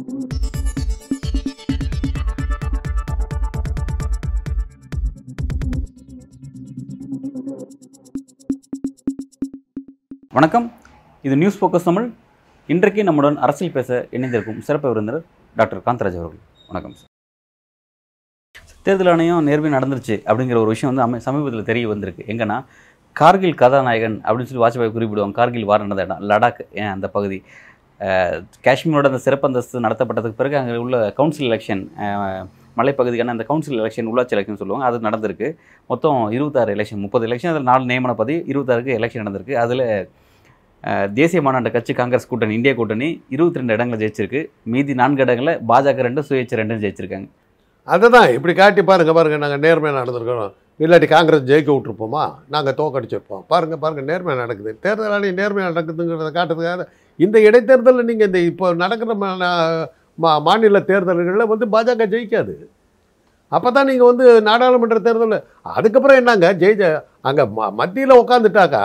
வணக்கம். இது news focus Tamil. இன்றைக்கு நம்முடன் அரசியல் பேச இணைந்திருக்கும் சிறப்பு விருந்தினர் டாக்டர் காந்தராஜ் அவர்கள். வணக்கம் சார். தேர்தல் ஆணையம் நேர்வே நடந்துருச்சு அப்படிங்கிற ஒரு விஷயம் வந்து அமை சமீபத்தில் தெரிய வந்திருக்கு. எங்கன்னா கார்கில் கதாநாயகன் அப்படின்னு சொல்லி வாஜ்பாய் குறிப்பிடுவாங்க. கார்கில் வார் நடந்த இடம் லடாக் ஏன் அந்த பகுதி. காஷ்மீரோட அந்த சிறப்பு அந்தஸ்து நடத்தப்பட்டதுக்கு பிறகு அங்கே உள்ள கவுன்சில் எலெக்ஷன் மலைப்பகுதிக்கான அந்த கவுன்சில் எலெக்ஷன் உள்ளாட்சி எலெக்ஷன் சொல்லுவாங்க அது நடந்திருக்கு. மொத்தம் இருபத்தாறு எலெக்ஷன் முப்பது எலெக்ஷன் அதில் நாலு நியமன பதவி இருபத்தாறுக்கு எலெக்ஷன் நடந்திருக்கு. அதில் தேசிய மாநாட்ட கட்சி காங்கிரஸ் கூட்டணி இந்திய கூட்டணி இருபத்தி ரெண்டு இடங்களை ஜெயிச்சிருக்கு. மீதி நான்கு இடங்களில் பாஜக ரெண்டு சுயேட்சை ரெண்டும் ஜெயிச்சிருக்காங்க. அதுதான் இப்படி காட்டி பாருங்கள் பாருங்கள் நாங்கள் நேர்மையாக நடந்திருக்கிறோம். இல்லாட்டி காங்கிரஸ் ஜெயிக்க விட்டுருப்போமா? நாங்கள் தோக்கடிச்சிருப்போம். பாருங்கள் பாருங்கள் நேர்மையாக நடக்குது. தேர்தல் ஆணையம் நேர்மையாக நடக்குதுங்கிறத காட்டுறதுக்காக இந்த இடைத்தேர்தலில் நீங்கள் இந்த இப்போ நடக்கிற மா- மா மாநில தேர்தல்களில் வந்து பாஜக ஜெயிக்காது. அப்போ தான் நீங்கள் வந்து நாடாளுமன்ற தேர்தலில் அதுக்கப்புறம் என்னங்க ஜெயிச்ச அங்கே ம மத்தியில் உட்காந்துட்டாக்கா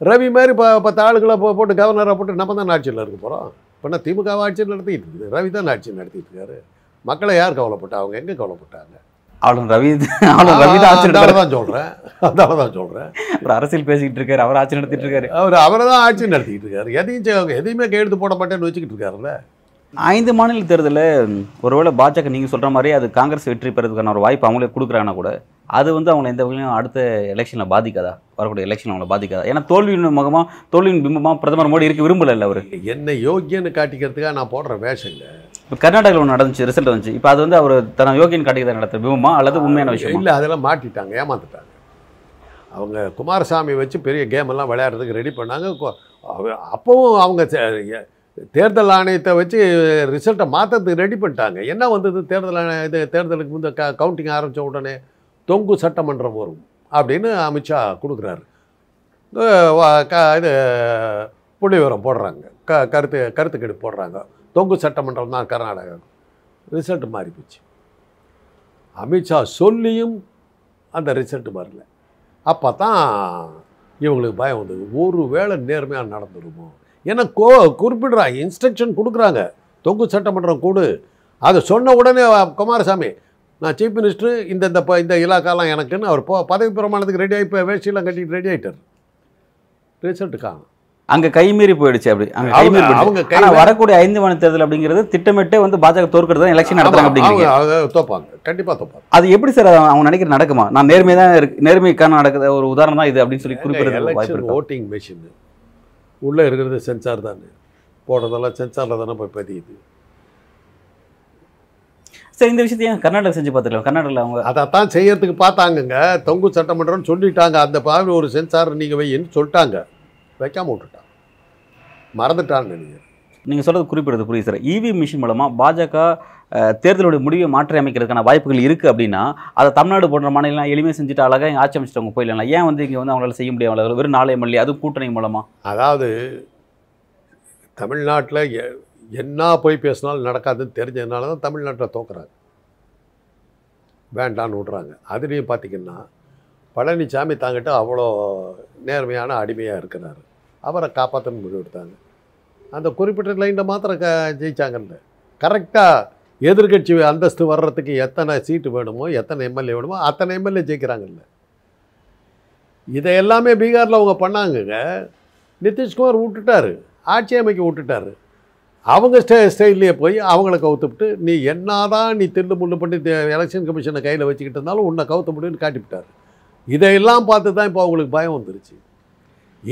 ரவி மாதிரி ப பத்து ஆளுகளை போ போட்டு கவர்னராக போட்டு நம்ம தான் ஆட்சியில் இருக்க போகிறோம் இப்போ நான் திமுக ஆட்சி நடத்திட்டு இருக்குது ரவி தான் ஆட்சி நடத்திட்டு இருக்காரு. மக்களை யார் கவலைப்பட்டா அவங்க எங்கே கவலைப்பட்டாங்க? ஆளுநர் ரவி ஆளுநர் ரவி தான் ஆட்சி தான் சொல்கிறேன் அதனால தான் சொல்கிறேன் ஒரு அரசியல் பேசிக்கிட்டு இருக்காரு அவர் ஆட்சி நடத்திட்டு இருக்காரு. அவர் அவரை தான் ஆட்சி நடத்திக்கிட்டு இருக்காரு. எதையும் எதையுமே கையெழுத்து போட மாட்டேன்னு வச்சுக்கிட்டு இருக்காருல்ல. ஐந்து மாநில தேர்தலில் ஒருவேளை பாஜக நீங்கள் சொல்கிற மாதிரி அது காங்கிரஸ் வெற்றி பெறதுக்கான ஒரு வாய்ப்பு அவங்களே கொடுக்குறாங்கன்னா கூட அது வந்து அவங்களை எந்த வகையிலும் அடுத்த எலெக்ஷனில் பாதிக்காதா? வரக்கூடிய எலெக்ஷன் அவங்களை பாதிக்காதா? ஏன்னா தோல்வியின் முகமாக தோல்வியின் பிம்பமாக பிரதமர் மோடி இருக்க விரும்பல இல்லை அவர். என்ன யோக்கியன்னு காட்டிக்கிறதுக்காக நான் போடுற வேஷங்க. இப்போ கர்நாடகாவில் ஒன்று நடந்துச்சு ரிசல்ட் வந்துச்சு. இப்போ அது வந்து அவர் தன யோகியன் காட்டிக்கிறத நடத்துற பிம்பமா அல்லது உண்மையான விஷயம்? இல்லை அதெல்லாம் மாட்டிட்டாங்க ஏமாந்துட்டாங்க. அவங்க குமாரசாமி வச்சு பெரிய கேம் எல்லாம் விளையாடுறதுக்கு ரெடி பண்ணாங்க. அப்பவும் அவங்க தேர்தல் ஆணையத்தை வச்சு ரிசல்ட்டை மாற்றத்துக்கு ரெடி பண்ணிட்டாங்க. என்ன வந்தது தேர்தல் ஆணைய இது தேர்தலுக்கு முந்த க கவுண்டிங் ஆரம்பித்த உடனே? தொங்கு சட்டமன்றம் வரும் அப்படின்னு அமித்ஷா கொடுக்குறாரு. க இது புள்ளி விவரம் போடுறாங்க. க கருத்து கருத்துக்கெடு போடுறாங்க. தொங்கு சட்டமன்றம் தான் கர்நாடகா ரிசல்ட் மாறி போச்சு. அமித்ஷா சொல்லியும் அந்த ரிசல்ட் வரல. அப்போ தான் இவங்களுக்கு பயம் வந்தது. ஒரு வேளை நேர்மையாக நடந்துருமோ? ஏன்னா கோ குறிப்பிடுறாங்க இன்ஸ்ட்ரக்ஷன் கொடுக்குறாங்க. தொங்கு சட்டமன்றம் கூடு. அதை சொன்ன உடனே குமாரசாமி நான் சீஃப் மினிஸ்டர் இந்த இந்த ப- இந்த இலாக்காலாம் எனக்குன்னு அவர் போ பதவி பிரமாணத்துக்கு ரெடி ஆகி இப்போ வேஷ்டியெலாம் கட்டிட்டு ரெடி ஆகிட்டார் ரிசல்ட்டு காணும். அங்கே கைமீறி போயிடுச்சு அப்படி. அங்கே கைமீறி அவங்க ஆனால் வரக்கூடிய ஐந்து மாநில தேர்தல் அப்படிங்கிறது திட்டமிட்டே வந்து பாஜக தோற்கிறது தான் எலெக்ஷன் நடத்துறாங்க அவங்க தோப்பாங்க. கண்டிப்பாக தோப்பாங்க. அது எப்படி சார் அது அவங்க நினைக்கிற நடக்குமா? நான் நேர்மை தான் இருக்கு நேர்மைக்கான நடக்குது ஒரு உதாரணம் தான் இது அப்படின்னு சொல்லி குறிப்பிடுறது வாய்ப்பு இருக்கு? ஓட்டிங் மிஷின் உள்ளே இருக்கிறது சென்சார் தானே. போடுறதெல்லாம் சென்சாரில் தானே போய் பதியுது. சரி இந்த விஷயத்தை ஏன் கர்நாடகா செஞ்சு பார்த்துக்கலாம்? கர்நாடகாவில் அவங்க அதைத்தான் செய்யறதுக்கு பார்த்தாங்கங்க. தொங்கு சட்டமன்றம்னு சொல்லிட்டாங்க. அந்த பாவி ஒரு சென்சார் நீங்கள் வையின்னு சொல்லிட்டாங்க. வைக்காம விட்டுட்டான் மறந்துட்டான்னு நினைக்கிறேன். நீங்கள் சொல்றது குறிப்பிடுறது புரியுது சார். இவி மிஷின் மூலமாக பாஜக தேர்தலுடைய முடிவை மாற்றி அமைக்கிறதுக்கான வாய்ப்புகள் இருக்குது அப்படின்னா அதை தமிழ்நாடு போன்ற மாநிலம் எளிமையாக செஞ்சுட்டு அழகாக இங்கே ஆட்சி அமைச்சிட்டு அவங்க போயிடலாம் ஏன் வந்து இங்கே வந்து அவங்களால செய்ய முடியாமல் வெறும் நாளை மல்லி அதுவும் கூட்டணி மூலமாக அதாவது தமிழ்நாட்டில் என்ன போய் பேசினாலும் நடக்காதுன்னு தெரிஞ்சதுனால தான் தமிழ்நாட்டில் தோக்குறாங்க. வேண்டான்னு விட்றாங்க. அதுலேயும் பார்த்தீங்கன்னா பழனிசாமி தாங்கிட்ட அவ்வளோ நேர்மையான அடிமையாக இருக்கிறாரு. அவரை காப்பாற்றணும் முடிவு எடுத்தாங்க. அந்த குறிப்பிட்ட லைனில் மாத்திரம் க ஜெயிச்சாங்கல்ல கரெக்டாக எதிர்கட்சி அந்தஸ்து வர்றதுக்கு எத்தனை சீட்டு வேணுமோ எத்தனை எம்எல்ஏ வேணுமோ அத்தனை எம்எல்ஏ ஜெயிக்கிறாங்கல்ல இதை எல்லாமே பீகாரில் அவங்க பண்ணாங்கங்க. நிதிஷ்குமார் விட்டுட்டாரு. ஆட்சி அமைக்க விட்டுட்டாரு. அவங்க ஸ்டே ஸ்டைல்லையே போய் அவங்கள கவுத்துவிட்டு நீ என்னதான் நீ தில்லு முள்ளு பண்ணி எலெக்ஷன் கமிஷனை கையில் வச்சுக்கிட்டு இருந்தாலும் உன்னை கவுத்த முடியும்னு காட்டிவிட்டார். இதையெல்லாம் பார்த்து தான் இப்போ அவங்களுக்கு பயம் வந்துருச்சு.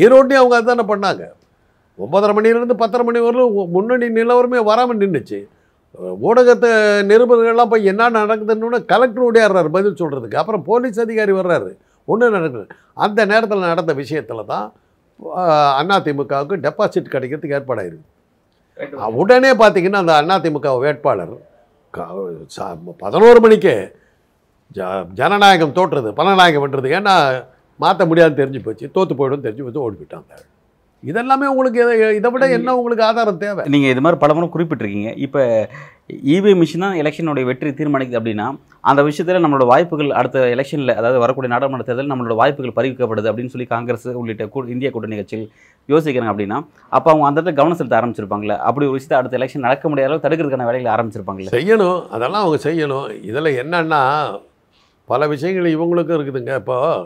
ஈரோட்டையும் அவங்க அதுதானே பண்ணாங்க. ஒன்பதரை மணிலேருந்து பத்தரை மணி வரலும் முன்னணி நிலவரமே வராமல் நின்றுச்சு ஊடகத்தை நிருபர்கள்லாம் போய் என்ன நடக்குதுன்னு கலெக்டர் ஓடியாடுறாரு பதில் சொல்கிறதுக்கு அப்புறம் போலீஸ் அதிகாரி வர்றாரு. ஒன்றும் நடக்குது அந்த நேரத்தில் நடந்த விஷயத்தில் தான் அதிமுகவுக்கு டெபாசிட் கிடைக்கிறதுக்கு ஏற்பாடாயிருக்கு. உடனே பார்த்தீங்கன்னா அந்த அதிமுக வேட்பாளர் பதினோரு மணிக்கே ஜ ஜனநாயகம் தோற்றுறது பலநாயகம் பண்ணுறது ஏன்னா மாற்ற முடியாதுன்னு தெரிஞ்சு போச்சு தோற்று போயிடும் தெரிஞ்சு போச்சு ஓடி போயிட்டாங்க இதெல்லாமே உங்களுக்கு இதை- விட என்ன உங்களுக்கு ஆதாரம் தேவை? நீங்கள் இது மாதிரி பலமுறை குறிப்பிட்டிருக்கீங்க. இப்போ இவிஎம் மிஷின் தான் எலெக்ஷனுடைய வெற்றி தீர்மானிக்குது அப்படின்னா அந்த விஷயத்தில் நம்மளோட வாய்ப்புகள் அடுத்த எலெக்ஷனில் அதாவது வரக்கூடிய நாடாளுமன்ற தேர்தலில் நம்மளோட வாய்ப்புகள் பறிக்கப்படுது அப்படின்னு சொல்லி காங்கிரஸ் உள்ளிட்ட கூ இந்திய கூட்டணி கட்சிகள் யோசிக்கிறாங்க அப்படின்னா அப்போ அவங்க அந்த இடத்துல கவனம் செலுத்த ஆரம்பிச்சிருப்பாங்களே அப்படி ஒரு விஷயத்தை அடுத்த எலெக்ஷன் நடக்க முடியாத அளவு தடுக்கிறதுக்கான வேலைகளை ஆரம்பிச்சிருப்பாங்களே செய்யணும் அதெல்லாம் அவங்க செய்யணும். இதில் என்னன்னா பல விஷயங்கள் இவங்களுக்கும் இருக்குதுங்க. இப்போ ஆஹ்,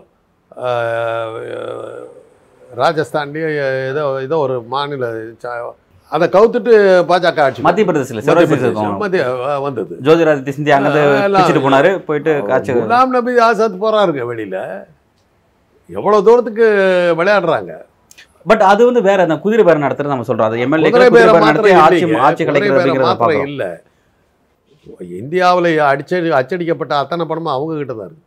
ராஜஸ்தான்லேயே ஏதோ ஏதோ ஒரு மாநில அதை கவுத்துட்டு பாஜக ஆட்சி. மத்திய பிரதேசத்தில் மத்திய வந்தது. ஜோதிராதித்ய சிந்தியா அங்கே போனாரு போயிட்டு காட்சி குலாம் நபி ஆசாத் போறாருங்க வெளியில. எவ்வளவு தூரத்துக்கு விளையாடுறாங்க? பட் அது வந்து வேற அந்த குதிரை பேரம் நடத்துறது நம்ம சொல்றோம். அது எம்எல்ஏ நடத்தி ஆட்சி. ஆட்சி கிடைக்கிறது இல்ல. இந்தியாவில் அடிச்சடி அச்சடிக்கப்பட்ட அத்தனை பணமும் அவங்க கிட்ட தான் இருக்கு.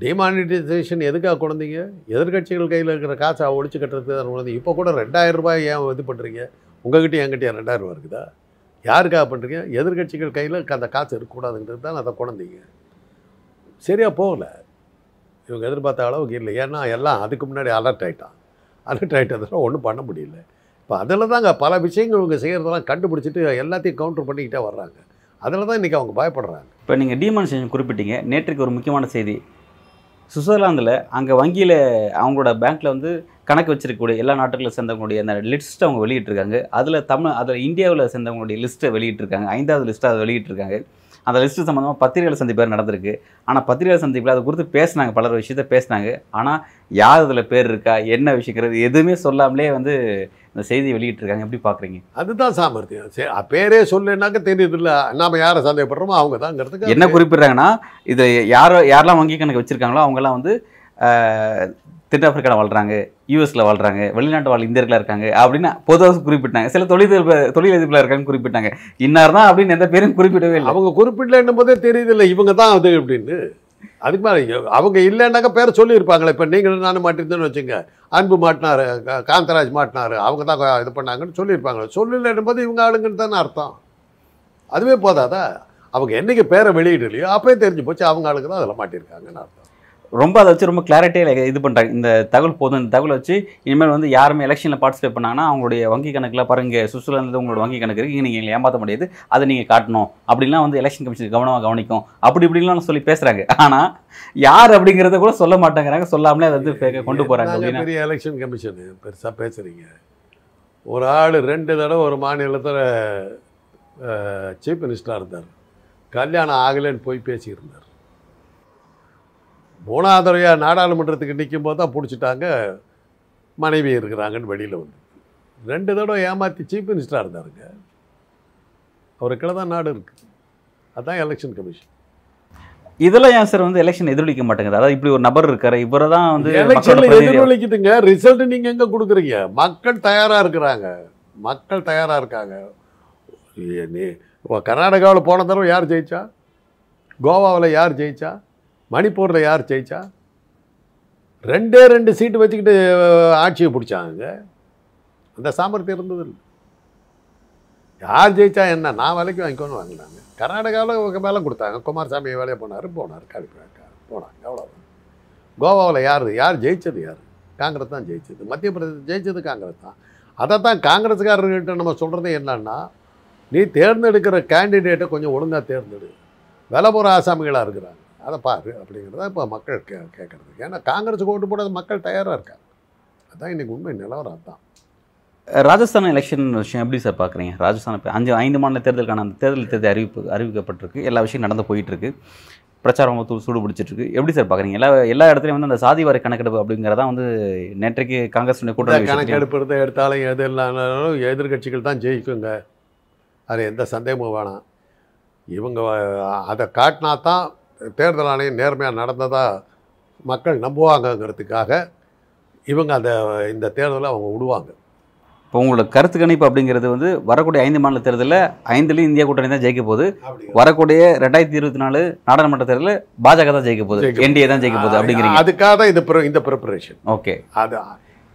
டிமானிட்டைசேஷன் எதுக்காக குழந்தைங்க எதிர்க்கட்சிகள் கையில் இருக்கிற காசை ஒழிச்சு கட்டுறதுக்கு தான் குழந்தைங்க இப்போ கூட ரெண்டாயிரம் ரூபாய் ஏன் இது பண்ணுறீங்க உங்ககிட்ட என்கிட்ட ரெண்டாயிரம் ரூபாய் இருக்குதா? யாருக்காக பண்ணுறீங்க எதிர்க்கட்சிகள் கையில் அந்த காசு இருக்கக்கூடாதுங்கிறது தான் அதை குழந்தைங்க சரியாக போகல. இவங்க எதிர்பார்த்த அளவுக்கு இல்லை. ஏன்னா எல்லாம் அதுக்கு முன்னாடி அலர்ட் ஆகிட்டான் அலர்ட் ஆகிட்டதுனால ஒன்றும் பண்ண முடியல. இப்போ அதில் தாங்க பல விஷயங்கள் இவங்க செய்கிறதெல்லாம் கண்டுபிடிச்சிட்டு எல்லாத்தையும் கவுண்டர் பண்ணிக்கிட்டே வர்றாங்க. அதில் தான் இன்றைக்கி அவங்க பயப்படுறாங்க. இப்போ நீங்கள் டிமானிசேஷன் குறிப்பிட்டீங்க. நேற்றுக்கு ஒரு முக்கியமான செய்தி. சுவிட்சர்லாந்தில் அங்கே வங்கியில் அவங்களோட பேங்க்கில் வந்து கணக்கு வச்சிருக்கக்கூடிய எல்லா நாட்டுகளை சேர்ந்தவங்களுடைய அந்த லிஸ்ட்டை அவங்க வெளியிட்டிருக்காங்க. அதில் தமிழ் அதில் இந்தியாவில் சேர்ந்தவங்களுடைய லிஸ்ட்டை வெளியிட்டிருக்காங்க. ஐந்தாவது லிஸ்ட்டை அதை வெளியிட்டிருக்காங்க. அந்த லிஸ்ட்டு சம்மந்தமாக பத்திரிகையாளர் சந்திப்பு நடந்திருக்கு. ஆனால் பத்திரிகையாளர் சந்திப்பில் அதை குறித்து பேசினாங்க பலர் விஷயத்த பேசினாங்க. ஆனால் யார் அதில் பேர் இருக்கா என்ன விஷயங்கிறது எதுவுமே சொல்லாமலே வந்து இந்த செய்தியை வெளியிட்டிருக்காங்க. எப்படி பார்க்குறீங்க அதுதான் சாமர்த்தியம். சரி பேரே சொல்லுனாக்க தெரியுது இல்லை. நாம யாரை சந்தேகப்படுறோமோ அவங்க தாங்கிறதுக்கு என்ன குறிப்பிடுறாங்கன்னா இது யாரோ யாரெல்லாம் வங்கி கணக்கு வச்சிருக்காங்களோ அவங்கெல்லாம் வந்து தென்னாப்பிரிக்காவில் வாழ்றாங்க. யூஎஸ்ல வாழ்கிறாங்க வெளிநாட்டு வாழ் இந்தியர்களாக இருக்காங்க அப்படின்னு பொதுவாக குறிப்பிட்டாங்க. சில தொழில் தொழிலதிபர்களாக இருக்காங்கன்னு குறிப்பிட்டாங்க. இன்னார் தான் அப்படின்னு எந்த பேரும் குறிப்பிடவே இல்லை. அவங்க குறிப்பிடலன்னும் போதே தெரியுது இல்லை இவங்க தான் அது அப்படின்னு. அதுக்கு மாதிரி அவங்க இல்லைன்னாக்கா பேர் சொல்லியிருப்பாங்களே இப்போ நீங்களும் நானும் மாட்டிருந்தேன்னு வச்சுங்க. அன்பு மாட்டினாரு காந்தராஜ் மாட்டினாரு அவங்க தான் இது பண்ணாங்கன்னு சொல்லியிருப்பாங்க சொல்லலைன்னும் போது இவங்க ஆளுங்கன்னு தானே அர்த்தம். அதுவே போதாதா? அவங்க என்னைக்கு பேரை வெளியிடலையோ அப்போயே தெரிஞ்சு போச்சு அவங்க ஆளுங்க தான் அதில் மாட்டியிருக்காங்கன்னு அர்த்தம். ரொம்ப அதை வச்சு ரொம்ப கிளாரிட்டியாக இது பண்ணுறாங்க இந்த தகவல் போதும். இந்த தகவல் வச்சு இனிமேல் வந்து யாருமே எலெக்ஷனில் பார்ட்டிசிபேட் பண்ணாங்கன்னா அவங்களுடைய வங்கி கணக்கில் பாருங்க சுவிட்சர்லாந்து உங்களோட வங்கி கணக்கு இருக்கு. நீங்கள் ஏமாற்ற முடியாது. அதை நீங்கள் காட்டணும். அப்படிலாம் வந்து எலெக்ஷன் கமிஷன் கவனமாக கவனிக்கும். அப்படி இப்படிலாம் சொல்லி பேசுகிறாங்க ஆனால் யார் அப்படிங்கிறத கூட சொல்ல மாட்டேங்கிறாங்க. சொல்லாமலே அதை வந்து கொண்டு போகிறாங்க பெரிய எலெக்ஷன் கமிஷனு பெருசாக பேசுகிறீங்க ஒரு ஆள் ரெண்டு தடவை ஒரு மாநிலத்தில் சீஃப் மினிஸ்டராக இருந்தார். கல்யாணம் ஆகலைன்னு போய் பேசியிருந்தார். மூணாவது தடவையாக நாடாளுமன்றத்துக்கு நிற்கும் போது தான் பிடிச்சிட்டாங்க. மனைவி இருக்கிறாங்கன்னு வெளியில் வந்து. ரெண்டு தடவை ஏமாற்றி சீஃப் மினிஸ்டராக இருந்தாருங்க. அவருக்குள்ள தான் நாடு இருக்குது அதான் எலெக்ஷன் கமிஷன். இதெல்லாம் ஏன் சார் வந்து எலெக்ஷன் எதிரொலிக்க மாட்டேங்குது? அதாவது இப்படி ஒரு நபர் இருக்காரு இவரை தான் வந்து எதிரொலிக்குதுங்க. ரிசல்ட் நீங்க எங்க கொடுக்குறீங்க? மக்கள் தயாரா இருக்கிறாங்க. மக்கள் தயாரா இருக்காங்க. கர்நாடகாவில் போன தடவை யார் ஜெயிச்சா? கோவாவில் யார் ஜெயிச்சா? மணிப்பூரில் யார் ஜெயிச்சா? ரெண்டே ரெண்டு சீட்டு வச்சுக்கிட்டு ஆட்சியை பிடிச்சாங்க அந்த சாமர்த்தியம் இருந்தது இல்லை. யார் ஜெயிச்சா என்ன? நான் வேலைக்கு வாங்கிக்கோன்னு வாங்கினாங்க. கர்நாடகாவில் மேலே கொடுத்தாங்க. குமாரசாமி வேலையை போனார் போனார் கழிப்பு போனாங்க அவ்வளோதான் கோவாவில் யார்? யார் ஜெயிச்சது யார்? காங்கிரஸ் தான் ஜெயிச்சது. மத்திய பிரதேசம் ஜெயிச்சது காங்கிரஸ் தான். அதை தான் காங்கிரஸ்காரர்கிட்ட நம்ம சொல்கிறது என்னன்னா நீ தேர்ந்தெடுக்கிற கேண்டிடேட்டை கொஞ்சம் ஒழுங்காக தேர்ந்தெடு. விலை போகிற ஆசாமிகளாக இருக்கிறாங்க. அதை பாரு அப்படிங்கிறத இப்போ மக்கள் கே கேட்குறது ஏன்னா காங்கிரஸுக்கு ஓட்டு போட மக்கள் தயாராக இருக்காங்க. அதான் இன்னைக்கு உண்மை நிலவரம் அதான் ராஜஸ்தான் எலெக்ஷன் விஷயம் எப்படி சார் பார்க்குறீங்க ராஜஸ்தான் இப்போ அஞ்சு ஐந்து மாநில தேர்தலுக்கான அந்த தேர்தல் தேதி அறிவிப்பு அறிவிக்கப்பட்டிருக்கு. எல்லா விஷயம் நடந்து போயிட்டு இருக்கு பிரச்சாரம் சூடு பிடிச்சிட்டு இருக்கு எப்படி சார் பார்க்குறீங்க எல்லா எல்லா இடத்துலையும் வந்து அந்த சாதிவாரி கணக்கெடுப்பு அப்படிங்கிறதான் வந்து நேற்றைக்கு காங்கிரஸ் இந்த கூட்டணி விஷயத்துலயும் கணக்கெடுப்பு எடுத்து எடுத்தாலும் எது இல்லைனாலும் எதிர்கட்சிகள் தான் ஜெயிக்குங்க. அது எந்த சந்தேகமும் வேணாம். இவங்க அதை காட்டினா தான் தேர்தல் ஆணையம் நேர்மையாக நடந்ததா மக்கள் நம்புவாங்கங்கிறதுக்காக இவங்க அந்த இந்த தேர்தலை அவங்க விடுவாங்க. இப்போ உங்களோட கருத்து கணிப்பு அப்படிங்கிறது வந்து வரக்கூடிய ஐந்து மாநில தேர்தலில் ஐந்துலேயும் இந்தியா கூட்டணி தான் ஜெயிக்க போகுது. வரக்கூடிய ரெண்டாயிரத்தி இருபத்தி நாலு நாடாளுமன்ற தேர்தலில் பாஜக தான் ஜெயிக்க போகுது. என்டிஏ தான் ஜெயிக்க போகுது அப்படிங்கிறீங்க. அதுக்காக தான் pre- இந்த ப்ரிப்பரேஷன் ஓகே. அது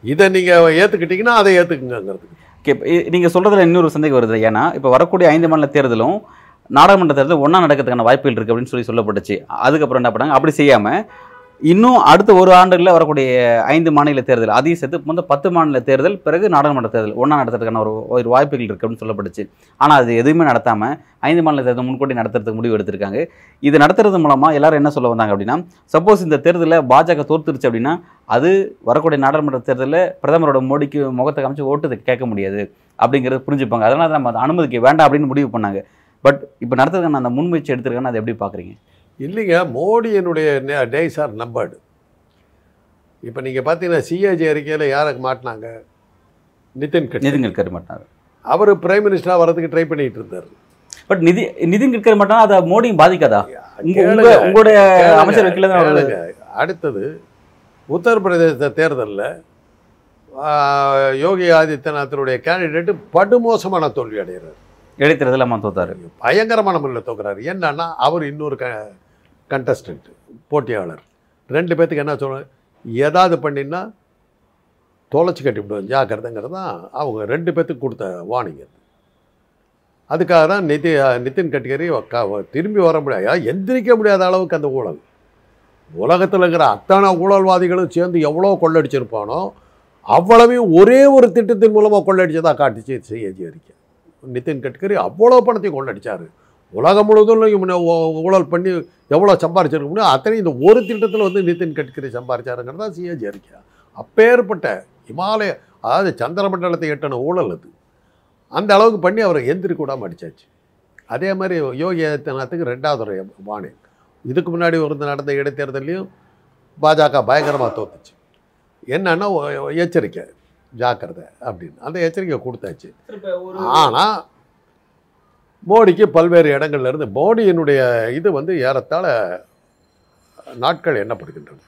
இதை நீங்கள் ஏற்றுக்கிட்டீங்கன்னா அதை ஏற்றுக்குங்கிறதுக்கு ஓகே நீங்கள் சொல்கிறதுல இன்னொரு சந்தேகம் வருது. ஏன்னா இப்போ வரக்கூடிய ஐந்து மாநில தேர்தலும் நாடாளுமன்ற தேர்தல் ஒன்றா நடக்கிறதுக்கான வாய்ப்புகள் இருக்குது அப்படின்னு சொல்லி சொல்லப்பட்டுச்சு. அதுக்கப்புறம் என்ன பண்ணாங்க? அப்படி செய்யாமல் இன்னும் அடுத்த ஒரு ஆண்டுகளில் வரக்கூடிய ஐந்து மாநில தேர்தல் அதையும் சேர்த்து முதல் பத்து மாநில தேர்தல் பிறகு நாடாளுமன்ற தேர்தல் ஒன்றா நடத்துறதுக்கான ஒரு ஒரு வாய்ப்புகள் இருக்குது அப்படின்னு சொல்லப்பட்டுச்சு. ஆனால் அது எதுவுமே நடத்தாமல் ஐந்து மாநில தேர்தல் முன்கூட்டி நடத்துறதுக்கு முடிவு எடுத்திருக்காங்க. இது நடத்துறது மூலமாக எல்லாரும் என்ன சொல்ல வந்தாங்க அப்படின்னா சப்போஸ் இந்த தேர்தலில் பாஜக தோத்துருச்சு அப்படின்னா அது வரக்கூடிய நாடாளுமன்ற தேர்தலில் பிரதமரோட மோடிக்கு முகத்தை காமிச்சு ஓட்டு கேட்க முடியாது அப்படிங்கிறது புரிஞ்சுப்பாங்க. அதனால் நம்ம அதை அனுமதிக்க வேண்டாம் அப்படின்னு முடிவு பண்ணாங்க. பட் இப்போ நடத்துறதுக்கான அந்த முன்முயற்சி எடுத்திருக்காங்க அதை எப்படி பார்க்குறீங்க இல்லைங்க மோடியினுடைய டேஸ் ஆர் நம்பர்டு இப்போ நீங்கள் பார்த்தீங்கன்னா சிஏஜி அறிக்கையில் யாருக்கு மாட்டினாங்க? நிதின் கட்கரி. நிதின் கட்கரி மாட்டார் அவர் பிரைம் மினிஸ்டராக வரதுக்கு ட்ரை பண்ணிட்டு இருந்தார். பட் நிதி நிதின் கட்கரி மட்டும் அதை மோடியும் பாதிக்காதா? உங்களுடைய அமைச்சர் வைக்கல தான். அடுத்தது உத்தரப்பிரதேச தேர்தலில் யோகி ஆதித்யநாத்தினுடைய கேண்டிடேட்டு படுமோசமான தோல்வி அடைகிறார். இடைத்தேர்தல் அம்மா தோத்தாரு. பயங்கரமான முறையில் தோக்குறாரு. என்னன்னா அவர் இன்னொரு க கண்டஸ்டன்ட் போட்டியாளர். ரெண்டு பேத்துக்கு என்ன சொல்ல ஏதாவது பண்ணினா தொலைச்சி கட்டி விடுவோம் ஜாக்கிரதைங்கிறது தான் அவங்க ரெண்டு பேர்த்துக்கு கொடுத்த வார்னிங் அது. அதுக்காக தான் நிதி நிதின் கட்கரி க- திரும்பி வர முடியாது. எந்திரிக்க முடியாத அளவுக்கு அந்த ஊழல். உலகத்தில் இருக்கிற அத்தனை ஊழல்வாதிகளும் சேர்ந்து எவ்வளோ கொள்ளடிச்சிருப்பானோ அவ்வளவையும் ஒரே ஒரு திட்டத்தின் மூலமாக கொள்ளடிச்சதாக காட்டுச்சு சிஏஜி அறிக்கை நிதின் கட்கரி அவ்வளோ பணத்தையும் கொள்ளடிச்சாரு. உலகம் முழுவதும் ஊழல் பண்ணி எவ்வளோ சம்பாரிச்சிருக்க முடியும் அத்தனை இந்த ஒரு திட்டத்தில் வந்து நிதின் கட்கரி சம்பாரிச்சாருங்கிறது தான் சிஏஜி அறிக்கை அப்பேற்பட்ட இமாலய அதாவது சந்திரமண்டலத்தை எட்டன ஊழல் அது. அந்த அளவுக்கு பண்ணி அவரை எந்திரிக்க விடாம அடிச்சாச்சு. அதே மாதிரி யோகி ஆதித்யநாத்துக்கு ரெண்டாவது வாணி. இதுக்கு முன்னாடி ஒரு நடந்த இடைத்தேர்தலையும் பாஜக பயங்கரமாக தோத்துச்சு. என்னன்னா எச்சரிக்கை. ஜாக்கிரதை அப்படின்னு. அந்த எச்சரிக்கை கொடுத்தாச்சு. ஆனால் மோடிக்கு பல்வேறு இடங்கள்ல இருந்து மோடியினுடைய இது வந்து ஏறத்தாழ நாட்கள் எண்ணப்படுகின்றன.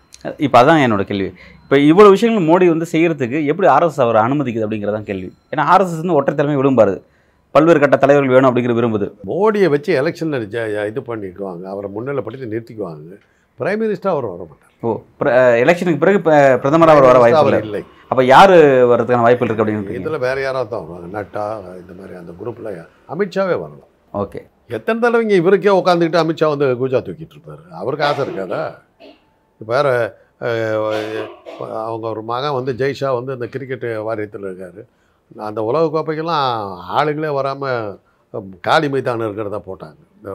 இப்போ அதான் என்னோட கேள்வி. இப்போ இவ்வளோ விஷயங்கள் மோடி வந்து செய்யறதுக்கு எப்படி ஆர்எஸ்எஸ் அவரை அனுமதிக்குது அப்படிங்கிறதான் கேள்வி. ஏன்னா ஆர்எஸ்எஸ் வந்து ஒற்றை தலைமை விரும்பாரு பல்வேறு கட்ட தலைவர்கள் வேணும் அப்படிங்கிற விரும்புது. மோடியை வச்சு எலெக்ஷனில் இது பண்ணிக்குவாங்க. அவரை முன்னிலைப்படுத்தி நிறுத்திக்குவாங்க. பிரைம் மினிஸ்டர் அவர் வர மாட்டார் ஓ எலெக்ஷனுக்கு பிறகு பிரதமராக அவர் வர வாய்ப்பு இல்லை. அப்போ யார் வர்றதுக்கான வாய்ப்புகள் இருக்கு அப்படின்னு இதில் வேற யாராவது தான் வருவாங்க. நட்டா இந்த மாதிரி அந்த குரூப்பில் அமித்ஷாவே வரலாம். ஓகே. எத்தனை தடவைங்க இவருக்கே உட்காந்துக்கிட்டு அமித்ஷா வந்து குஜா தூக்கிட்டு இருப்பாரு? அவருக்கு ஆசை இருக்காதா? இப்போ வேற அவங்க ஒரு மகன் வந்து ஜெய்ஷா வந்து இந்த கிரிக்கெட் வாரியத்தில் இருக்கார். அந்த உலக கோப்பைக்கெல்லாம் ஆளுங்களே வராமல் காலி மைதானம் இருக்கிறதா போட்டாங்க. இந்த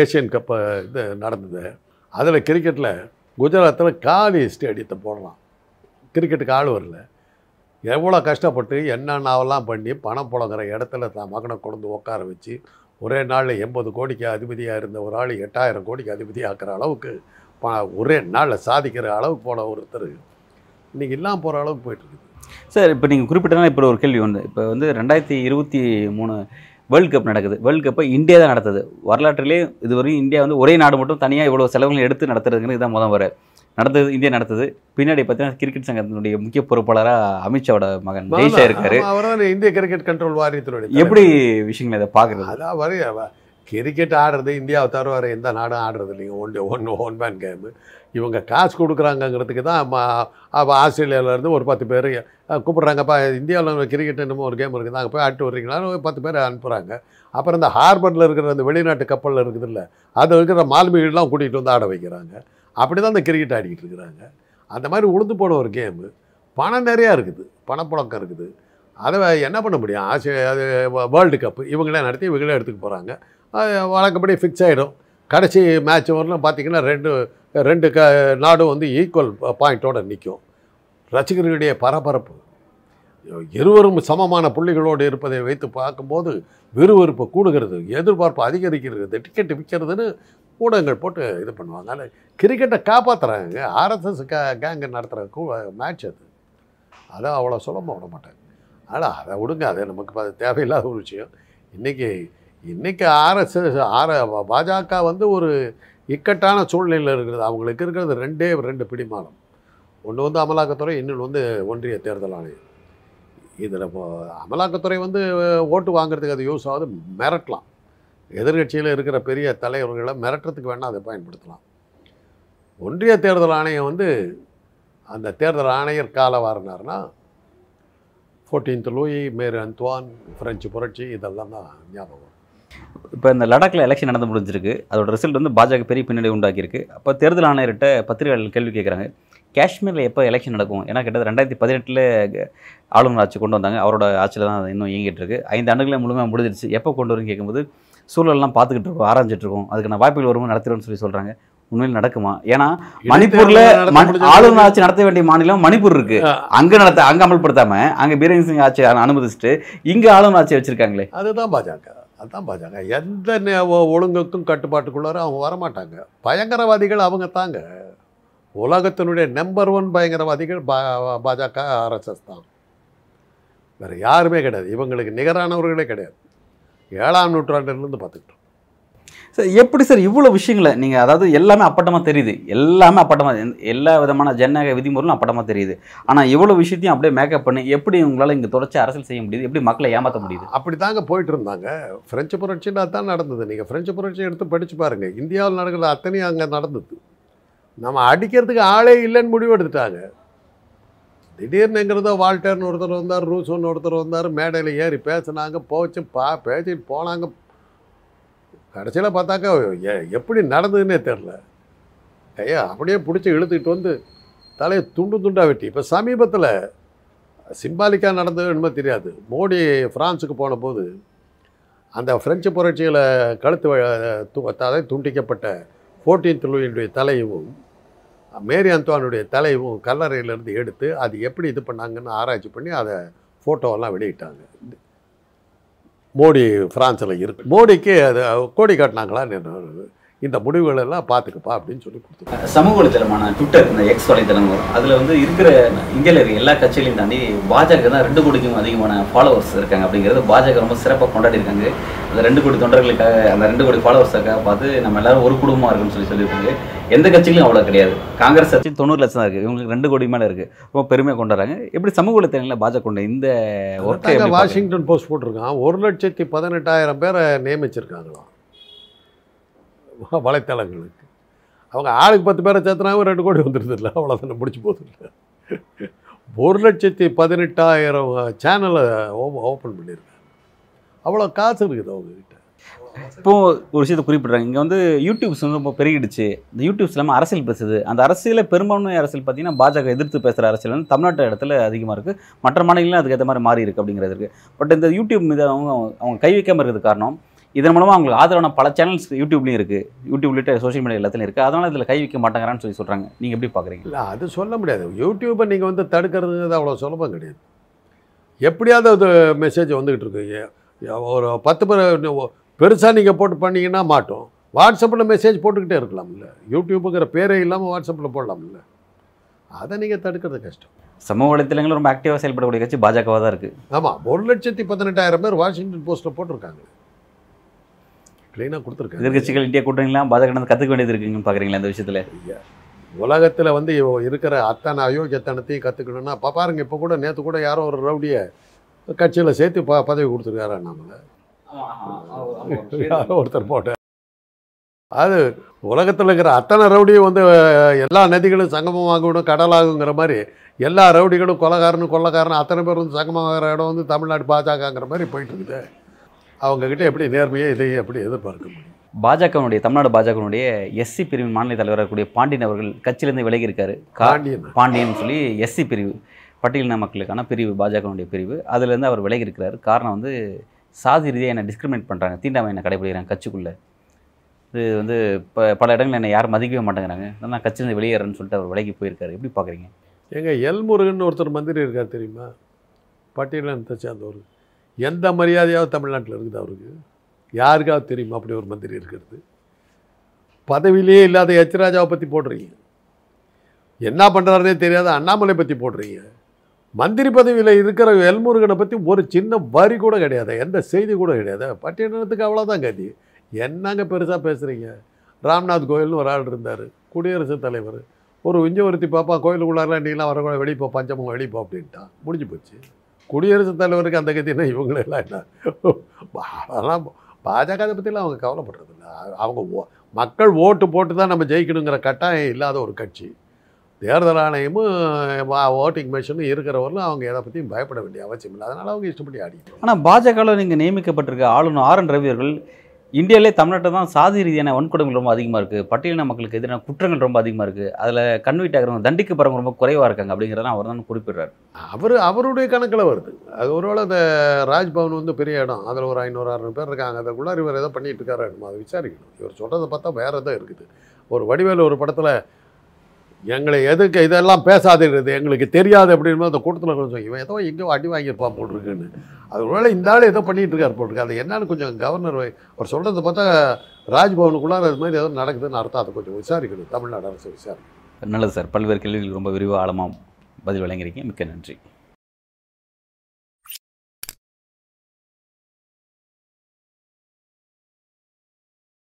ஏஷியன் கப்பை இது நடந்தது. அதில் கிரிக்கெட்டில் குஜராத்தில் காலி ஸ்டேடியத்தை போடலாம். கிரிக்கெட்டுக்கு ஆள் வரல. எவ்வளோ கஷ்டப்பட்டு என்னென்னவெல்லாம் பண்ணி பணம் புழங்குற இடத்துல தான் மகனை கொண்டு உட்கார வச்சு ஒரே நாளில் எண்பது கோடிக்கு அதிபதியாக இருந்த ஒரு ஆள் எட்டாயிரம் கோடிக்கு அதிபதியாக்குற அளவுக்கு ப ஒரே நாளில் சாதிக்கிற அளவுக்கு போன ஒருத்தர். இன்றைக்கி இல்லாமல் போகிற அளவுக்கு போயிட்டு இருக்குது. சார் இப்போ நீங்கள் குறிப்பிட்டனா இப்போ ஒரு கேள்வி வந்து இப்போ வந்து ரெண்டாயிரத்தி இருபத்தி மூணு வேர்ல்டு கப் நடக்குது. வேர்ல்டு கப்பை இந்தியா தான் நடத்துது. வரலாற்றிலே இதுவரையும் இந்தியா வந்து ஒரே நாடு மட்டும் தனியாக இவ்வளோ செலவுகள் எடுத்து நடத்துறதுங்கிறது இதான் முதல் வர நடந்தது இந்தியா நடத்துது பின்னாடி பார்த்தீங்கன்னா கிரிக்கெட் சங்கத்தினுடைய முக்கிய பொறுப்பாளராக அமித்ஷாவோட மகன் ஜெய்ஷா இருக்காரு. இந்திய கிரிக்கெட் கண்ட்ரோல் வாரியத்தினுடைய எப்படி விஷயங்களை இதை பார்க்குறது? அதான் கிரிக்கெட் ஆடுறது இந்தியாவை தவிர வேறு எந்த நாடும் ஆடுறது இல்லைங்க. One one one man game இவங்க காசு கொடுக்குறாங்கங்கிறதுக்கு தான் ஆஸ்திரேலியாவிலேருந்து ஒரு பத்து பேர் கூப்பிட்றாங்கப்பா இந்தியாவில் கிரிக்கெட் என்னமோ ஒரு கேம் இருக்குது. அங்கே போய் ஆட்டு வர்றீங்களான்னு ஒரு பத்து பேர் அனுப்புகிறாங்க அப்புறம் இந்த ஹார்பரில் இருக்கிற அந்த வெளிநாட்டு கப்பலில் இருக்குதுல்ல அது இருக்கிற மாலுமிகள்லாம் கூட்டிகிட்டு வந்து ஆட வைக்கிறாங்க. அப்படி தான் இந்த கிரிக்கெட் ஆடிக்கிட்டு இருக்கிறாங்க. அந்த மாதிரி உளுந்து போன ஒரு கேமு பணம் நிறையா இருக்குது. பணப்புழக்கம் இருக்குது. அதை என்ன பண்ண முடியும்? ஆசிய அது வேர்ல்டு கப்பு இவங்களே நடத்தி இவங்களே எடுத்துக்க போகிறாங்க வழக்கப்படி ஃபிக்ஸ் ஆகிடும் கடைசி மேட்ச் வரலாம் பார்த்தீங்கன்னா ரெண்டு ரெண்டு க நாடும் வந்து ஈக்குவல் பாயிண்ட்டோடு நிற்கும் ரசிகர்களுடைய பரபரப்பு. இருவரும் சமமான புள்ளிகளோடு இருப்பதை வைத்து பார்க்கும்போது விறுவிறுப்பு கூடுகிறது எதிர்பார்ப்பு அதிகரிக்கிறது டிக்கெட் விற்கிறதுன்னு ஊடகங்கள் போட்டு இது பண்ணுவாங்க. அதில் கிரிக்கெட்டை காப்பாற்றுறாங்க ஆர்எஸ்எஸ் கே கேங்கு நடத்துகிற மேட்ச் அது. அதை அவ்வளோ சுலபமாக விட மாட்டாங்க. ஆனால் அதை விடுங்க. அது நமக்கு தேவையில்லாத ஒரு விஷயம். இன்றைக்கி இன்றைக்கி ஆர்எஸ்எஸ் ஆர் பாஜக வந்து ஒரு இக்கட்டான சூழ்நிலையில் இருக்கிறது அவங்களுக்கு இருக்கிறது ரெண்டே ரெண்டு பிடிமானம். ஒன்று வந்து அமலாக்கத்துறை இன்னொன்று வந்து ஒன்றிய தேர்தல் ஆணையம். இதில் இப்போ அமலாக்கத்துறை வந்து ஓட்டு வாங்குறதுக்கு அது யூஸ் ஆகுது மிரட்டலாம். எதிர்கட்சியில் இருக்கிற பெரிய தலைவர்களை மிரட்டுறதுக்கு வேணால் அதை பயன்படுத்தலாம். ஒன்றிய தேர்தல் ஆணையம் வந்து அந்த தேர்தல் ஆணையர் கால வாரினார்னா fourteenth Louis Marie Antoinette French புரட்சி இதெல்லாம் தான் ஞாபகம் இப்போ இந்த லடாக்ல எலெக்ஷன் நடந்து முடிஞ்சிருக்கு. அதோட ரிசல்ட் வந்து பாஜக பெரிய பின்னடை உண்டாக்கியிருக்கு. அப்போ தேர்தல் ஆணையர்கிட்ட பத்திரிகையாளர்கள் கேள்வி கேட்குறாங்க. காஷ்மீரில் எப்போ எலெக்ஷன் நடக்கும்? ஏன்னா கிட்டத்தட்ட ரெண்டாயிரத்தி பதினெட்டில் ஆளுநர் ஆட்சி கொண்டு வந்தாங்க. அவரோட ஆட்சியில் தான் இன்னும் இயங்கிட்டு இருக்கு. ஐந்து ஆண்டுகளே முழுமையாக முடிஞ்சிருச்சு. எப்போ கொண்டு வரும்னு கேட்கும்போது சூழல்லாம் பார்த்துக்கிட்டு இருக்கோம் ஆராய்ஞ்சிட்டு இருக்கோம். அதுக்கான வாய்ப்புகள் வரும்போது நடத்திடும்னு சொல்லி சொல்கிறாங்க உண்மையில் நடக்குமா? ஏன்னா மணிப்பூர்ல. ஆளுநர் ஆட்சி நடத்த வேண்டிய மாநிலம் மணிப்பூர் இருக்கு. அங்க நடத்த அங்க அமல்படுத்தாம அங்க பீரேன் சிங் ஆட்சி அனுமதிச்சுட்டு இங்க ஆளுநர் ஆட்சி வச்சிருக்காங்களே. அதுதான் பாஜக. அதுதான் பாஜக. எந்த நே- ஒழுங்குக்கும் கட்டுப்பாட்டுக்குள்ளார அவங்க வரமாட்டாங்க. பயங்கரவாதிகள் அவங்க தாங்க. உலகத்தினுடைய நம்பர் ஒன் பயங்கரவாதிகள் பா- பாஜக ஆர்எஸ்எஸ் தான். வேற யாருமே கிடையாது. இவங்களுக்கு நிகரானவர்களே கிடையாது. ஏழாம் நூற்றாண்டிலிருந்து பார்த்துக்கிட்டோம். சார் எப்படி சார் இவ்வளோ விஷயங்களை நீங்கள் அதாவது எல்லாமே அப்பட்டமாக தெரியுது. எல்லாமே அப்பட்டமாக எல்லா விதமான ஜனநாயக விதிமுறைகளும் அப்பட்டமாக தெரியுது. ஆனால் இவ்வளோ விஷயத்தையும் அப்படியே மேக்கப் பண்ணி எப்படி உங்களால் இங்கே தொடர்ச்சி அரசியல் செய்ய முடியுது? எப்படி மக்களை ஏமாற்ற முடியுது? அப்படி தாங்க போயிட்டு இருந்தாங்க. பிரெஞ்சு புரட்சியில் தான் நடந்தது. நீங்கள் பிரெஞ்சு புரட்சி எடுத்து படிச்சு பாருங்கள் இந்தியாவில் நடக்கிற அத்தனையும் அங்கே நடந்தது. நம்ம அடிக்கிறதுக்கு ஆளே இல்லைன்னு முடிவு எடுத்துட்டாங்க. திடீர்னு எங்கிறதோ வால்டர்னு ஒருத்தர் வந்தார் ரூசோன்னு ஒருத்தர் வந்தார் மேடையில் ஏறி பேசினாங்க போச்சு பா பேசிட்டு போனாங்க. கடைசியில் பார்த்தாக்கா எ- எப்படி நடந்ததுன்னே தெரில ஐயா அப்படியே பிடிச்சி இழுத்துக்கிட்டு வந்து தலையை துண்டு துண்டாக வெட்டி. இப்போ சமீபத்தில் சிம்பாலிக்காக நடந்தது என்னமோ தெரியாது. மோடி ஃப்ரான்ஸுக்கு போன போது அந்த ஃப்ரெஞ்சு புரட்சியில் கழுத்து வ- து- தலை துண்டிக்கப்பட்ட ஃபோர்டீன்த் லூயினுடைய தலையும் மேரி அந்தோனுடைய தலையும் கல்லறையிலேருந்து எடுத்து அது எப்படி இது பண்ணாங்கன்னு ஆராய்ச்சி பண்ணி அதை ஃபோட்டோவெல்லாம் வெளியிட்டாங்க. மோடி ஃப்ரான்ஸில் இருக்கு. மோடிக்கு அது கோடி காட்டினாங்களான்னு என்ன இந்த முடிவுகள் எல்லாம் பார்த்துக்கப்பா அப்படின்னு சொல்லி கொடுத்துருக்காங்க சமூக வலைத்தளமான ட்விட்டர் இந்த எக்ஸ் வலைத்தளம் அதில் வந்து இருக்கிற இந்தியாவில் இருக்க எல்லா கட்சிகளையும் தாண்டி பாஜக தான் ரெண்டு கோடிக்கும் அதிகமான ஃபாலோவர்ஸ் இருக்காங்க அப்படிங்கிறது பாஜக ரொம்ப சிறப்பாக கொண்டாடி இருக்காங்க. அந்த ரெண்டு கோடி தொண்டர்களுக்காக அந்த ரெண்டு கோடி ஃபாலோவர்ஸுக்காக பார்த்து நம்ம எல்லாரும் ஒரு குடும்பமாக இருக்குன்னு சொல்லி சொல்லியிருக்காங்க. எந்த கட்சியிலும் அவ்வளோ கிடையாது. காங்கிரஸ் கட்சி தொண்ணூறு லட்சம் தான் இருக்குது இவங்களுக்கு ரெண்டு கோடி மேலே இருக்குது ரொம்ப பெருமையாக கொண்டாடுறாங்க. எப்படி சமூக வலைத்தளங்களில் பாஜக கொண்ட இந்த ஒர்க்கை வாஷிங்டன் போஸ்ட் போட்டிருக்கான். ஒரு லட்சத்தி பதினெட்டாயிரம் பேரை நியமிச்சிருக்காங்களாம். வலைத்தளங்களுக்கு. அவங்க ஆளுக்கு பத்து பேரை சேர்த்துனாங்க ரெண்டு கோடி வந்துடுது இல்லை அவ்வளோதானே முடிச்சு போகுது இல்லை ஒரு லட்சத்தி பதினெட்டாயிரம் சேனலை ஓப்பன் பண்ணியிருக்காங்க. அவ்வளோ காசு இருக்குது அவங்கக்கிட்ட இப்போ ஒரு விஷயத்தை குறிப்பிட்றாங்க. இங்கே வந்து யூடியூப்ஸ் வந்து ரொம்ப பெருகிடுச்சு. இந்த யூடியூப்ஸ் இல்லாமல் அரசியல் பேசுது. அந்த அரசியல பெரும்பான்மை அரசியல் பார்த்தீங்கன்னா பாஜக எதிர்த்து பேசுகிற அரசியல் வந்து தமிழ்நாட்டு இடத்துல அதிகமாக இருக்குது மற்ற மாநிலங்களும் அதுக்கேற்ற மாதிரி மாறி இருக்குது அப்படிங்கிறது இருக்குது பட் இந்த யூடியூப் மீது அவங்க அவங்க கை வைக்காமல் இருக்கிறது காரணம் இதன் மூலமாக அவங்களுக்கு ஆதரவான பல சேனல்ஸ் யூடியூப்லேயும் இருக்குது யூடியூப் உள்ளிட்ட சோஷியல் மீடியா எல்லாத்துலையும் இருக்குது அதனால் இதில் கை வைக்க மாட்டேங்கிறான்னு சொல்லி சொல்கிறாங்க நீங்கள் எப்படி பார்க்குறீங்க இல்லை அது சொல்ல முடியாது. யூடியூப்பை நீங்கள் வந்து தடுக்கிறது அவ்வளோ சுலபம் கிடையாது. எப்படியாவது அது மெசேஜ் வந்துக்கிட்டு இருக்கு. ஒரு பத்து பேர் பெருசாக நீங்கள் போட்டு பண்ணீங்கன்னா மாட்டோம். வாட்ஸ்அப்பில் மெசேஜ் போட்டுக்கிட்டே இருக்கலாம்ல. யூடியூப்புங்கிற பேரே இல்லாமல் வாட்ஸ்அப்பில் போடலாம்ல. அதை நீங்கள் தடுக்கிறது கஷ்டம். சமூக வலைத்தளங்களும் ரொம்ப ஆக்டிவாக செயல்படக்கூடிய கட்சி பாஜகவாக தான் இருக்குது ஆமாம் ஒரு லட்சத்தி பதினெட்டாயிரம் பேர் வாஷிங்டன் போஸ்ட்டில் போட்டிருக்காங்க. க்ளீனாக கொடுத்துருக்காங்க. எதிர்கட்சிகள் இந்தியா கூட்டணிலாம் பாஜக கற்றுக்க வேண்டியது இருக்குங்கன்னு பார்க்குறீங்களா இந்த விஷயத்தில்? உலகத்தில் வந்து இருக்கிற அத்தனை அயோக்கியத்தனத்தையும் கற்றுக்கணும்னா இப்போ பாருங்க இப்போ கூட நேற்று கூட யாரோ ஒரு ரவுடியை கட்சியில் சேர்த்து ப பதவி கொடுத்துருக்காரா நம்மளை? யாரோ ஒருத்தர் போட்ட. அது உலகத்தில் இருக்கிற அத்தனை ரவுடியும் வந்து எல்லா நதிகளும் சங்கமமாகணும் கடலாகுங்கிற மாதிரி எல்லா ரவுடிகளும் கொலகாரனும் கொள்ளக்காரனும் அத்தனை பேர் வந்து சங்கமாகிற இடம் வந்து தமிழ்நாடு பாஜகங்கிற மாதிரி போயிட்டு இருக்குது. அவங்கக்கிட்ட எப்படி நேர்மையை இதையும் எப்படி எதிர்பார்க்க முடியும்? பாஜகவினுடைய தமிழ்நாடு பாஜகவினுடைய எஸ்சி பிரிவின் மாநில தலைவராக இருக்கக்கூடிய பாண்டியன் அவர்கள் கட்சியிலேருந்து விலகி இருக்காரு பாண்டியன். பாண்டியன் சொல்லி எஸ்சி பிரிவு பட்டியலின மக்களுக்கான பிரிவு பாஜகவினுடைய பிரிவு. அதுலேருந்து அவர் விலகி இருக்கிறாரு காரணம் வந்து சாதி ரீதியாக என்னை டிஸ்கிரிமினேட் பண்ணுறாங்க தீண்டாமை என்னை கடைபிடிக்கிறாங்க கட்சிக்குள்ளே. இது வந்து இப்போ பல இடங்களில் என்னை யாரும் மதிக்கவே மாட்டேங்கிறாங்க. நான் கட்சியிலேருந்து வெளியேறேன்னு சொல்லிட்டு அவர் விலகி போயிருக்காரு. எப்படி பார்க்குறீங்க எங்க எல் முருகன் ஒருத்தர் மந்திரி இருக்கார் தெரியுமா? பட்டியலத்தை சேர்ந்தவர். எந்த மரியாதையாவது தமிழ்நாட்டில் இருக்குது அவருக்கு? யாருக்காவது தெரியுமா? அப்படி ஒரு மந்திரி இருக்கிறது. பதவியிலே இல்லாத எச்ராஜாவை பற்றி போடுறீங்க. என்ன பண்ணுறாருனே தெரியாத அண்ணாமலை பற்றி போடுறீங்க. மந்திரி பதவியில் இருக்கிற எல்முருகனை பற்றி ஒரு சின்ன வரி கூட கிடையாது. எந்த செய்தி கூட கிடையாது. பட்டியலத்துக்கு அவ்வளோதான் கதி. என்னங்க பெருசாக பேசுகிறீங்க ராம்நாத் கோயில்னு ஒரு ஆள் இருந்தார். குடியரசுத் தலைவர். ஒரு இஞ்ச பாப்பா கோயிலுக்குள்ளாரெலாம் நீலாம் வரக்கூட வெளியே போ பஞ்சமும் வெளியே போ அப்படின்ட்டான். முடிஞ்சு போச்சு. குடியரசுத் தலைவருக்கு அந்த கதி என்ன இவங்களெல்லாம் என்ன? அதெல்லாம் பாஜக அதை பற்றிலாம் அவங்க கவலைப்படுறதில்ல. அவங்க ஓ- மக்கள் ஓட்டு போட்டு தான் நம்ம ஜெயிக்கணுங்கிற கட்டாயம் இல்லாத ஒரு கட்சி. தேர்தல் ஆணையமும் ஓட்டிங் மிஷினும் இருக்கிறவர்களும் அவங்க எதை பற்றியும் பயப்பட வேண்டிய அவசியம் இல்லை. அதனால் அவங்க இஷ்டப்படி ஆடி ஆனால் பாஜகவில் நீங்கள் நியமிக்கப்பட்டிருக்க ஆளுநர் ஆர் என் ரவி அவர்கள் இந்தியாவிலே தமிழ்நாட்டில் தான் சாதி ரீதியான வன்கொடுமைகள் ரொம்ப அதிகமாக இருக்குது பட்டியலின மக்களுக்கு எதிரான குற்றங்கள் ரொம்ப அதிகமாக இருக்குது அதில் கன்வீட் ஆகிறவங்க தண்டிக்கப்படுறவங்க ரொம்ப குறைவாக இருக்காங்க அப்படிங்கிறத அவர் தான் குறிப்பிடுறாரு. அவர் அவருடைய கணக்கில் வருது. அது ஒருவேளை அந்த ராஜ்பவன் வந்து பெரிய இடம். அதில் ஒரு ஐநூறு அறுநூறு பேர் இருக்காங்க. அதுக்குள்ளார இவர் எதோ பண்ணிட்டு இருக்காரு. அதை விசாரிக்கணும். இவர் சொல்கிறத பார்த்தா வேறு ஏதோ இருக்குது. ஒரு வடிவேலு ஒரு படத்தில் எங்களை எதுக்கு இதெல்லாம் பேசாதீர்கள் எங்களுக்கு தெரியாது அப்படின்னு அந்த கூட்டத்தில் கொஞ்சம் இவன் ஏதோ எங்கேயோ அடி வாங்கியிருப்பான் போட்டிருக்குன்னு. அது ஒருவேளை இந்த ஆள் ஏதோ பண்ணிகிட்ருக்கார் இருக்காரு போட்டிருக்கு. அது என்னன்னு கொஞ்சம் கவர்னர் அவர் சொல்கிறத பார்த்தா ராஜ்பவனுக்குள்ளார அது மாதிரி ஏதோ நடக்குதுன்னு அர்த்தம். அதை கொஞ்சம் விசாரிக்கணும். தமிழ்நாடு அரசு விசாரிக்கணும். நல்லது சார். பல்வேறு கேள்விகள் ரொம்ப விரிவாக ஆழமாக பதில் வழங்கியிருக்கேன் மிக்க நன்றி.